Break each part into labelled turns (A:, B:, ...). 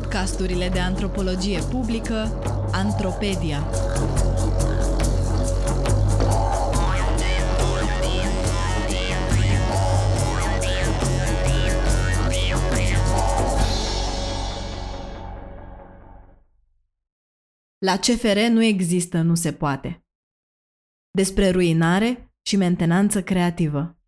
A: podcasturile de antropologie publică Antropedia. La CFR nu există nu se poate. Despre ruinare și mentenanță creativă.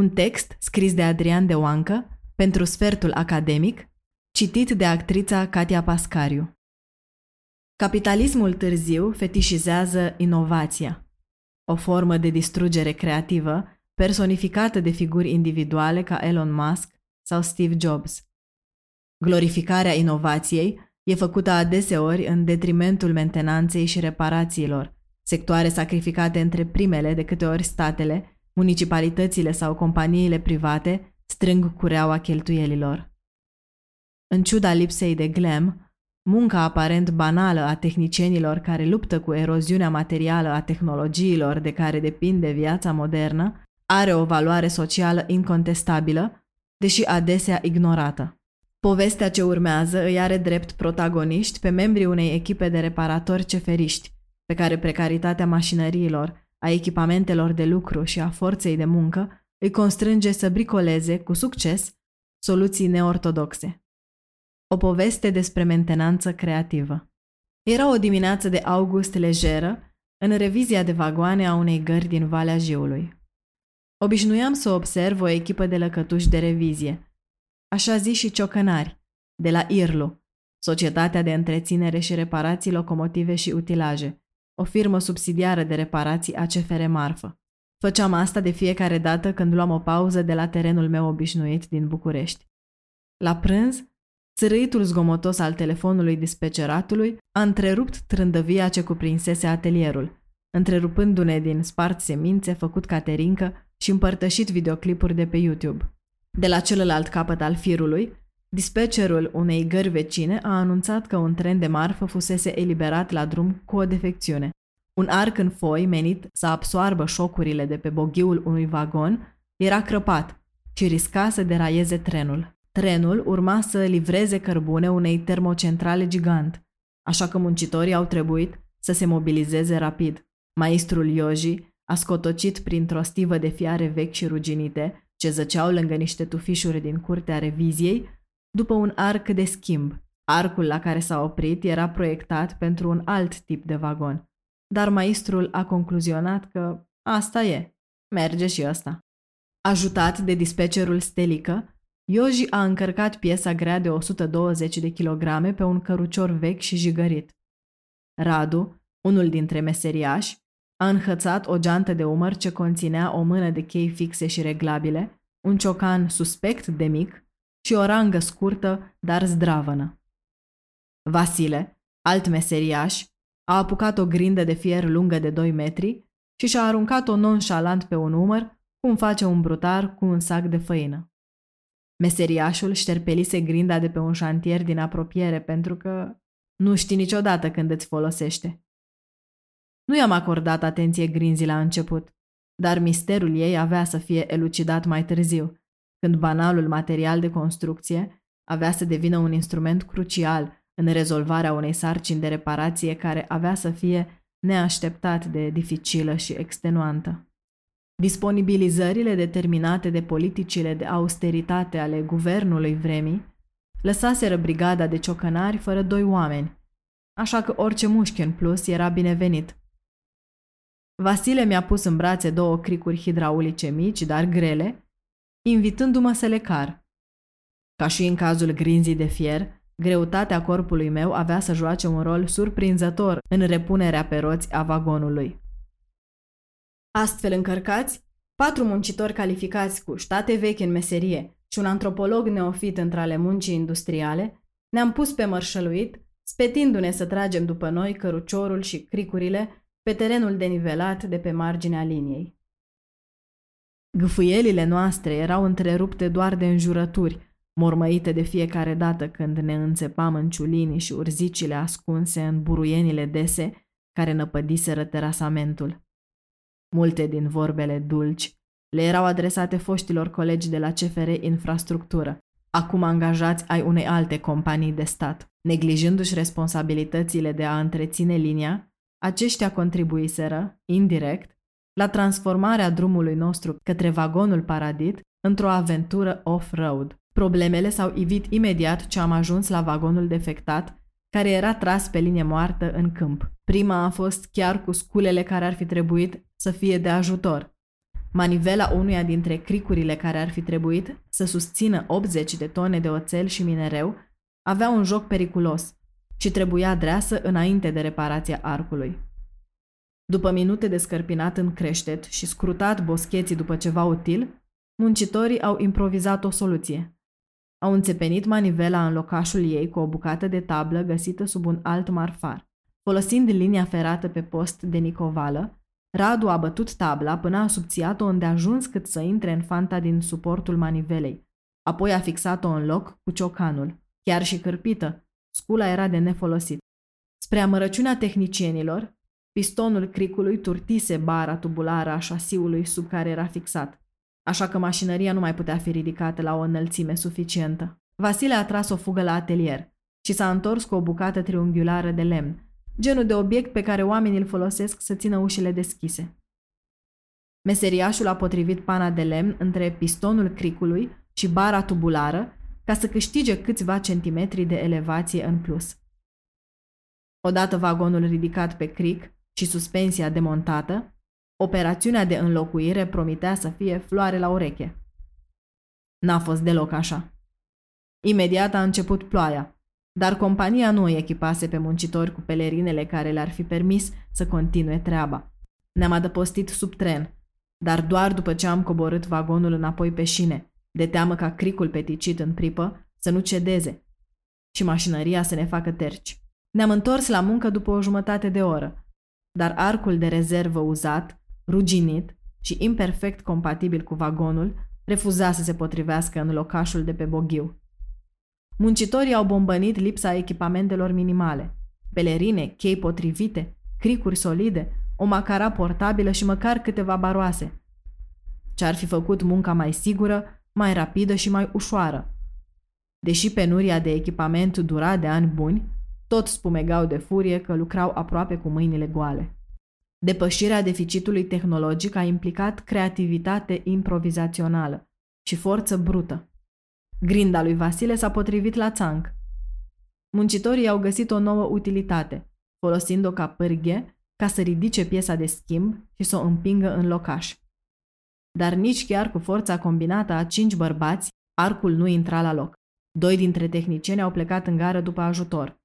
A: Un text scris de Adrian de Oancă pentru sfertul academic, citit de actrița Katia Pascariu. Capitalismul târziu fetișizează inovația, o formă de distrugere creativă personificată de figuri individuale ca Elon Musk sau Steve Jobs. Glorificarea inovației e făcută adeseori în detrimentul mentenanței și reparațiilor, sectoare sacrificate între primele de câte ori statele, municipalitățile sau companiile private strâng cureaua cheltuielilor. În ciuda lipsei de glam, munca aparent banală a tehnicienilor care luptă cu eroziunea materială a tehnologiilor de care depinde viața modernă are o valoare socială incontestabilă, deși adesea ignorată. Povestea ce urmează îi are drept protagoniști pe membrii unei echipe de reparatori ceferiști, pe care precaritatea mașinăriilor, a echipamentelor de lucru și a forței de muncă îi constrânge să bricoleze, cu succes, soluții neortodoxe. O poveste despre mentenanță creativă. Era o dimineață de august lejeră, în revizia de vagoane a unei gări din Valea Jiului. Obișnuiam să observ o echipă de lăcătuși de revizie – așa zi și ciocănari, de la IRLU, Societatea de Întreținere și Reparații Locomotive și Utilaje, o firmă subsidiară de reparații a CFR Marfă. Făceam asta de fiecare dată când luam o pauză de la terenul meu obișnuit din București. La prânz, țărâitul zgomotos al telefonului dispeceratului a întrerupt trândăvia ce cuprinsese atelierul, întrerupându-ne din spart semințe făcut caterincă și împărtășit videoclipuri de pe YouTube. De la celălalt capăt al firului, dispatcherul unei gări vecine a anunțat că un tren de marfă fusese eliberat la drum cu o defecțiune. Un arc în foi menit să absoarbă șocurile de pe boghiul unui vagon era crăpat și risca să deraieze trenul. Trenul urma să livreze cărbune unei termocentrale gigant, așa că muncitorii au trebuit să se mobilizeze rapid. Maestrul Ioji a scotocit printr-o stivă de fiare vechi și ruginite ce zăceau lângă niște tufișuri din curtea reviziei, după un arc de schimb. Arcul la care s-a oprit era proiectat pentru un alt tip de vagon, dar maestrul a concluzionat că asta e, merge și ăsta. Ajutat de dispecerul Stelică, Ioji a încărcat piesa grea de 120 de kilograme pe un cărucior vechi și jigărit. Radu, unul dintre meseriași, a înhățat o geantă de umăr ce conținea o mână de chei fixe și reglabile, un ciocan suspect de mic și o rangă scurtă, dar zdravănă. Vasile, alt meseriaș, a apucat o grindă de fier lungă de 2 metri și și-a aruncat-o nonșalant pe un umăr, cum face un brutar cu un sac de făină. Meseriașul șterpelise grinda de pe un șantier din apropiere pentru că nu știi niciodată când îți folosește. Nu i-am acordat atenție grinzii la început, dar misterul ei avea să fie elucidat mai târziu, când banalul material de construcție avea să devină un instrument crucial în rezolvarea unei sarcini de reparație care avea să fie neașteptat de dificilă și extenuantă. Disponibilizările determinate de politicile de austeritate ale guvernului vremii lăsaseră brigada de ciocănari fără doi oameni, așa că orice mușchi în plus era binevenit. Vasile mi-a pus în brațe două cricuri hidraulice mici, dar grele, invitându-mă să le car. Ca și în cazul grinzii de fier, greutatea corpului meu avea să joace un rol surprinzător în repunerea pe roți a vagonului. Astfel încărcați, patru muncitori calificați cu ștate vechi în meserie și un antropolog neofit între ale muncii industriale, ne-am pus pe mărșăluit, spetindu-ne să tragem după noi căruciorul și cricurile pe terenul denivelat de pe marginea liniei. Gâfâielile noastre erau întrerupte doar de înjurături, mormăite de fiecare dată când ne înțepam în ciulinii și urzicile ascunse în buruienile dese care năpădiseră terasamentul. Multe din vorbele dulci le erau adresate foștilor colegi de la CFR Infrastructură, acum angajați ai unei alte companii de stat. Neglijându-și responsabilitățile de a întreține linia, aceștia contribuiseră, indirect, la transformarea drumului nostru către vagonul Paradit într-o aventură off-road. Problemele s-au ivit imediat ce am ajuns la vagonul defectat, care era tras pe linie moartă în câmp. Prima a fost chiar cu sculele care ar fi trebuit să fie de ajutor. Manivela unuia dintre cricurile care ar fi trebuit să susțină 80 de tone de oțel și minereu avea un joc periculos și trebuia dreasă înainte de reparația arcului. După minute de scărpinat în creștet și scrutat boscheții după ceva util, muncitorii au improvizat o soluție. Au înțepenit manivela în locașul ei cu o bucată de tablă găsită sub un alt marfar. Folosind linia ferată pe post de nicovală, Radu a bătut tabla până a subțiat-o îndeajuns cât să intre în fanta din suportul manivelei. Apoi a fixat-o în loc cu ciocanul. Chiar și cârpită, scula era de nefolosit. Spre amărăciunea tehnicienilor, pistonul cricului turtise bara tubulară a șasiului sub care era fixat așa că mașinăria nu mai putea fi ridicată la o înălțime suficientă. Vasile a tras o fugă la atelier și s-a întors cu o bucată triunghiulară de lemn, genul de obiect pe care oamenii îl folosesc să țină ușile deschise. Meseriașul a potrivit pana de lemn între pistonul cricului și bara tubulară ca să câștige câțiva centimetri de elevație în plus. Odată vagonul ridicat pe cric și suspensia demontată, Operațiunea de înlocuire promitea să fie floare la ureche. N-a fost deloc așa. Imediat a început ploaia, dar compania nu îi echipase pe muncitori cu pelerinele care le-ar fi permis să continue treaba. Ne-am adăpostit sub tren, dar doar după ce am coborât vagonul înapoi pe șine, de teamă ca cricul peticit în pripă să nu cedeze și mașinăria să ne facă terci. Ne-am întors la muncă după o jumătate de oră, dar arcul de rezervă uzat ruginit și imperfect compatibil cu vagonul, refuza să se potrivească în locașul de pe Boghiu. Muncitorii au bombănit lipsa echipamentelor minimale, pelerine, chei potrivite, cricuri solide, o macara portabilă și măcar câteva baroase. Ce ar fi făcut munca mai sigură, mai rapidă și mai ușoară. Deși penuria de echipament dura de ani buni, tot spumegau de furie că lucrau aproape cu mâinile goale. Depășirea deficitului tehnologic a implicat creativitate improvizațională și forță brută. Grinda lui Vasile s-a potrivit la țanc. Muncitorii au găsit o nouă utilitate, folosind-o ca pârghie ca să ridice piesa de schimb și să o împingă în locaș. Dar nici chiar cu forța combinată a cinci bărbați, arcul nu intra la loc. Doi dintre tehnicieni au plecat în gară după ajutor.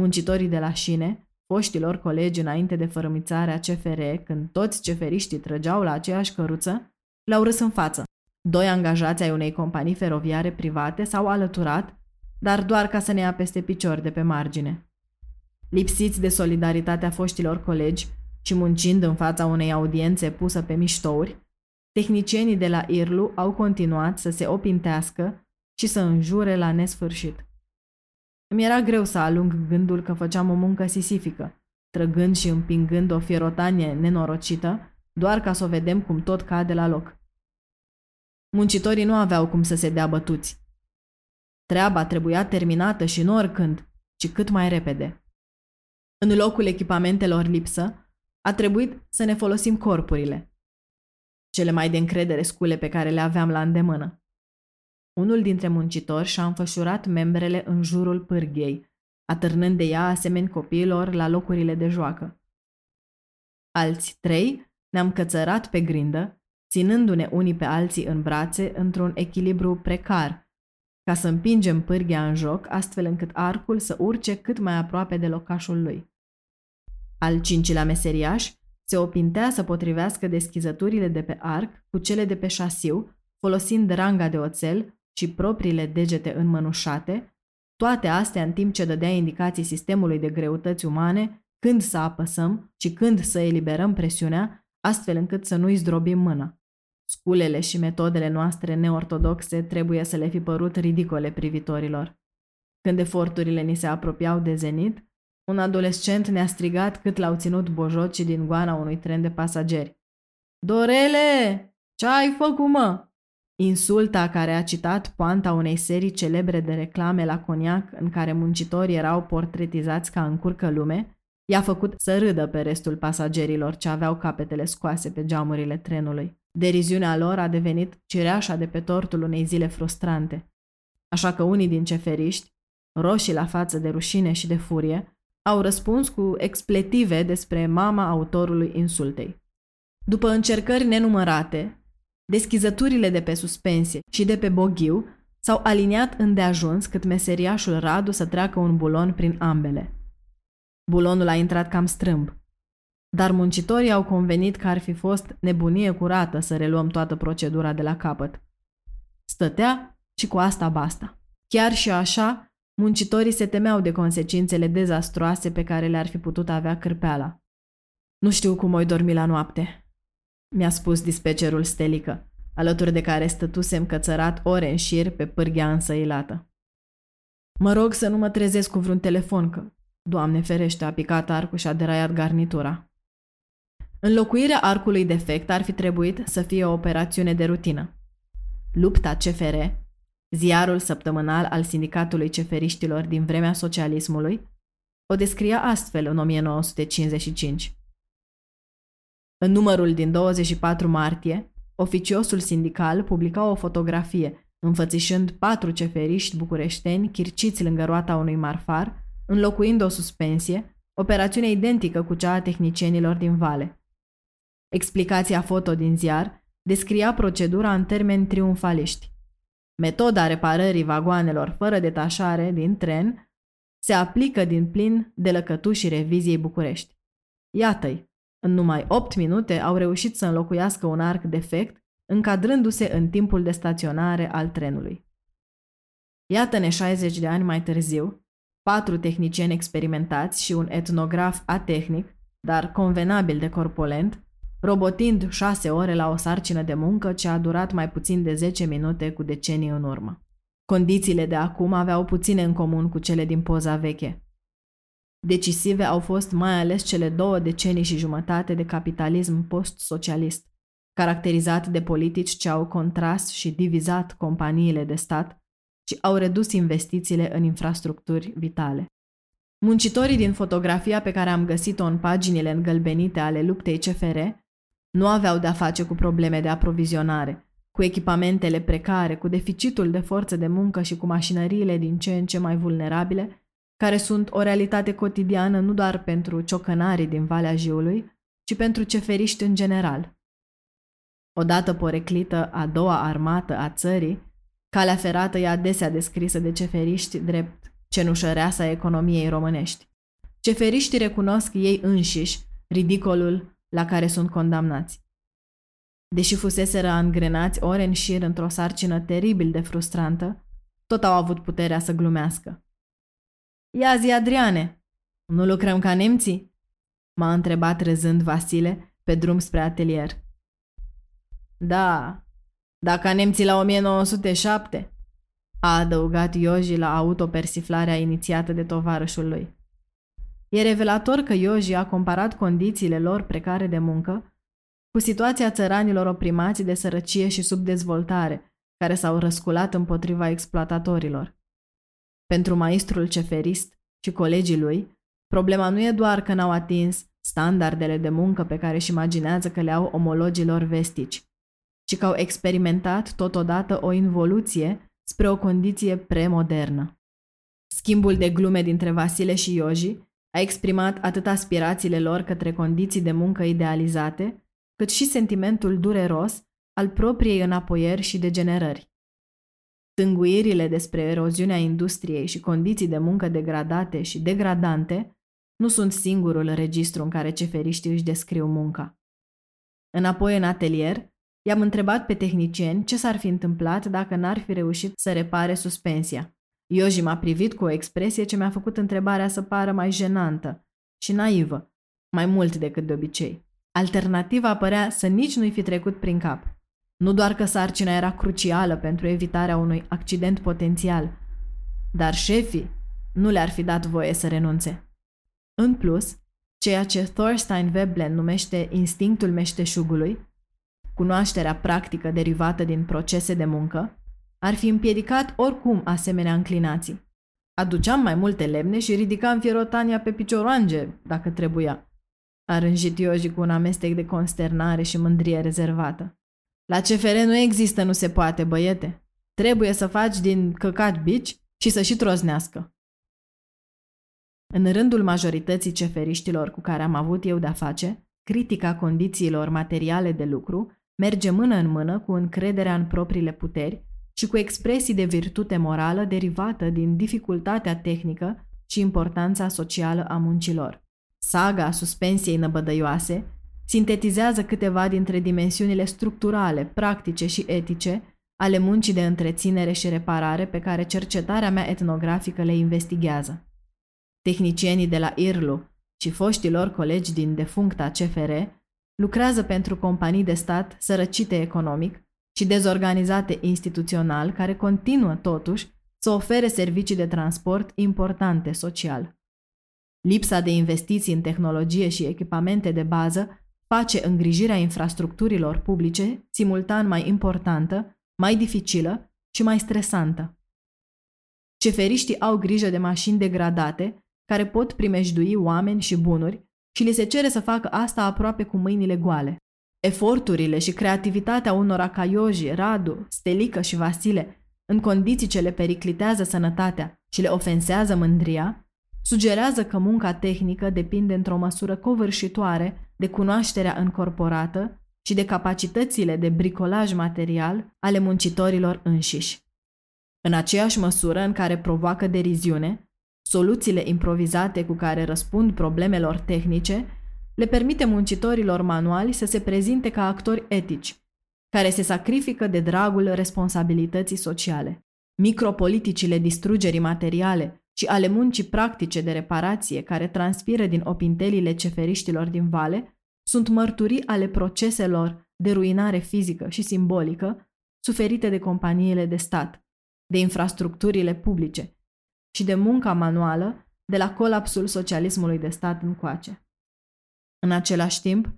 A: Muncitorii de la șine foștilor colegi înainte de fărămițarea CFR, când toți ceferiștii trăgeau la aceeași căruță, le-au râs în față. Doi angajați ai unei companii feroviare private s-au alăturat, dar doar ca să ne ia peste picior de pe margine. Lipsiți de solidaritatea foștilor colegi și muncind în fața unei audiențe pusă pe miștouri, tehnicienii de la IRLU au continuat să se opintească și să înjure la nesfârșit. Îmi era greu să alung gândul că făceam o muncă sisifică, trăgând și împingând o fierotanie nenorocită, doar ca să o vedem cum tot cade la loc. Muncitorii nu aveau cum să se dea bătuți. Treaba trebuia terminată și nu oricând, ci cât mai repede. În locul echipamentelor lipsă, a trebuit să ne folosim corpurile. Cele mai de încredere scule pe care le aveam la îndemână. Unul dintre muncitori și-a înfășurat membrele în jurul pârghiei, atârnând de ea asemeni copiilor la locurile de joacă. Alți trei ne-am cățărat pe grindă, ținându-ne unii pe alții în brațe într-un echilibru precar, ca să împingem pârghia în joc, astfel încât arcul să urce cât mai aproape de locașul lui. Al cincilea meseriaș se opintea să potrivească deschizăturile de pe arc cu cele de pe șasiu, folosind ranga de oțel și propriile degete înmănușate, toate astea în timp ce dădea indicații sistemului de greutăți umane când să apăsăm și când să eliberăm presiunea, astfel încât să nu-i zdrobim mâna. Sculele și metodele noastre neortodoxe trebuie să le fi părut ridicole privitorilor. Când eforturile ni se apropiau de zenit, un adolescent ne-a strigat cât l-au ținut bojocii din goana unui tren de pasageri. Dorele, ce ai făcut, mă? Insulta care a citat poanta unei serii celebre de reclame la coniac în care muncitorii erau portretizați ca în curcă lume, i-a făcut să râdă pe restul pasagerilor ce aveau capetele scoase pe geamurile trenului. Deriziunea lor a devenit cireașa de pe tortul unei zile frustrante. Așa că unii din ceferiști, roșii la față de rușine și de furie, au răspuns cu expletive despre mama autorului insultei. După încercări nenumărate, deschizăturile de pe suspensie și de pe boghiu s-au aliniat îndeajuns cât meseriașul Radu să treacă un bulon prin ambele. Bulonul a intrat cam strâmb, dar muncitorii au convenit că ar fi fost nebunie curată să reluăm toată procedura de la capăt. Stătea și cu asta basta. Chiar și așa, muncitorii se temeau de consecințele dezastroase pe care le-ar fi putut avea cârpeala. Nu știu cum oi dormi la noapte, mi-a spus dispecerul Stelică, alături de care stătusem cățărat ore în șir pe pârghia însăilată. Mă rog să nu mă trezesc cu vreun telefon, că, Doamne ferește, a picat arcul și a deraiat garnitura. Înlocuirea arcului defect ar fi trebuit să fie o operațiune de rutină. Lupta CFR, ziarul săptămânal al sindicatului ceferiștilor din vremea socialismului, o descria astfel în 1955. În numărul din 24 martie, oficiosul sindical publica o fotografie înfățișând patru ceferiști bucureșteni chirciți lângă roata unui marfar, înlocuind o suspensie, operațiune identică cu cea a tehnicienilor din vale. Explicația foto din ziar descria procedura în termeni triumfaliști. Metoda reparării vagoanelor fără detașare din tren se aplică din plin de lăcătușii reviziei București. Iată-i, în numai 8 minute au reușit să înlocuiască un arc defect, încadrându-se în timpul de staționare al trenului. Iată-ne 60 de ani mai târziu, patru tehnicieni experimentați și un etnograf atehnic, dar convenabil de corpulent, robotind șase ore la o sarcină de muncă ce a durat mai puțin de 10 minute cu decenii în urmă. Condițiile de acum aveau puține în comun cu cele din poza veche. Decisive au fost mai ales cele două decenii și jumătate de capitalism post-socialist, caracterizat de politici ce au contrast și divizat companiile de stat și au redus investițiile în infrastructuri vitale. Muncitorii din fotografia pe care am găsit-o în paginile îngălbenite ale luptei CFR nu aveau de-a face cu probleme de aprovizionare, cu echipamentele precare, cu deficitul de forță de muncă și cu mașinăriile din ce în ce mai vulnerabile, care sunt o realitate cotidiană nu doar pentru ciocănarii din Valea Jiului, ci pentru ceferiști în general. Odată poreclită a doua armată a țării, calea ferată e adesea descrisă de ceferiști drept cenușăreasa economiei românești. Ceferiștii recunosc ei înșiși ridicolul la care sunt condamnați. Deși fuseseră angrenați ore în șir într-o sarcină teribil de frustrantă, tot au avut puterea să glumească. Ia zi, Adriane, nu lucrăm ca nemții? M-a întrebat râzând Vasile pe drum spre atelier. Da, da ca nemții la 1907, a adăugat Ioji la autopersiflarea inițiată de tovarășul lui. E revelator că Ioji a comparat condițiile lor precare de muncă cu situația țăranilor oprimați de sărăcie și subdezvoltare, care s-au răsculat împotriva exploatatorilor. Pentru maestrul ceferist și colegii lui, problema nu e doar că n-au atins standardele de muncă pe care își imaginează că le au omologilor vestici, ci că au experimentat totodată o involuție spre o condiție premodernă. Schimbul de glume dintre Vasile și Ioji a exprimat atât aspirațiile lor către condiții de muncă idealizate, cât și sentimentul dureros al propriei înapoieri și degenerări. Tânguirile despre eroziunea industriei și condiții de muncă degradate și degradante nu sunt singurul registru în care ceferiștii își descriu munca. Înapoi în atelier, i-am întrebat pe tehnicieni ce s-ar fi întâmplat dacă n-ar fi reușit să repare suspensia. Ioji m-a privit cu o expresie ce mi-a făcut întrebarea să pară mai jenantă și naivă, mai mult decât de obicei. Alternativa părea să nici nu-i fi trecut prin cap. Nu doar că sarcina era crucială pentru evitarea unui accident potențial, dar șefii nu le-ar fi dat voie să renunțe. În plus, ceea ce Thorstein Veblen numește instinctul meșteșugului, cunoașterea practică derivată din procese de muncă, ar fi împiedicat oricum asemenea înclinații. Aduceam mai multe lemne și ridicam fierotania pe picioroange, dacă trebuia. A rânjit Ioji cu un amestec de consternare și mândrie rezervată. La CFR nu există nu se poate, băiete. Trebuie să faci din căcat bici și să și troznească. În rândul majorității ceferiștilor cu care am avut eu de-a face, critica condițiilor materiale de lucru merge mână în mână cu încrederea în propriile puteri și cu expresii de virtute morală derivată din dificultatea tehnică și importanța socială a muncilor. Saga suspensiei năbădăioase sintetizează câteva dintre dimensiunile structurale, practice și etice ale muncii de întreținere și reparare pe care cercetarea mea etnografică le investigează. Tehnicienii de la IRLU și foștilor colegi din defuncta CFR lucrează pentru companii de stat sărăcite economic și dezorganizate instituțional, care continuă totuși să ofere servicii de transport importante social. Lipsa de investiții în tehnologie și echipamente de bază face îngrijirea infrastructurilor publice simultan mai importantă, mai dificilă și mai stresantă. Ceferiștii au grijă de mașini degradate care pot primejdui oameni și bunuri și li se cere să facă asta aproape cu mâinile goale. Eforturile și creativitatea unor Caioji, Radu, Stelică și Vasile, în condiții ce le periclitează sănătatea și le ofensează mândria, sugerează că munca tehnică depinde într-o măsură covârșitoare de cunoașterea încorporată și de capacitățile de bricolaj material ale muncitorilor înșiși. În aceeași măsură în care provoacă deriziune, soluțiile improvizate cu care răspund problemelor tehnice le permite muncitorilor manuali să se prezinte ca actori etici, care se sacrifică de dragul responsabilității sociale. Micropoliticile distrugerii materiale și ale muncii practice de reparație care transpiră din opintelile ceferiștilor din vale sunt mărturii ale proceselor de ruinare fizică și simbolică suferite de companiile de stat, de infrastructurile publice și de munca manuală de la colapsul socialismului de stat încoace. În același timp,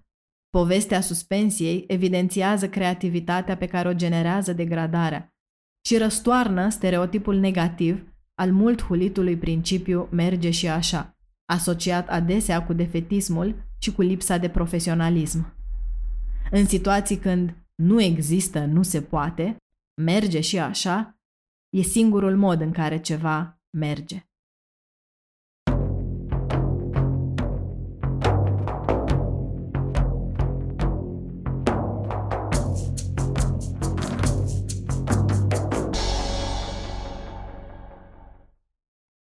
A: povestea suspensiei evidențiază creativitatea pe care o generează degradarea și răstoarnă stereotipul negativ al mult hulitului principiu merge și așa, asociat adesea cu defetismul și cu lipsa de profesionalism. În situații când nu există, nu se poate, merge și așa, e singurul mod în care ceva merge.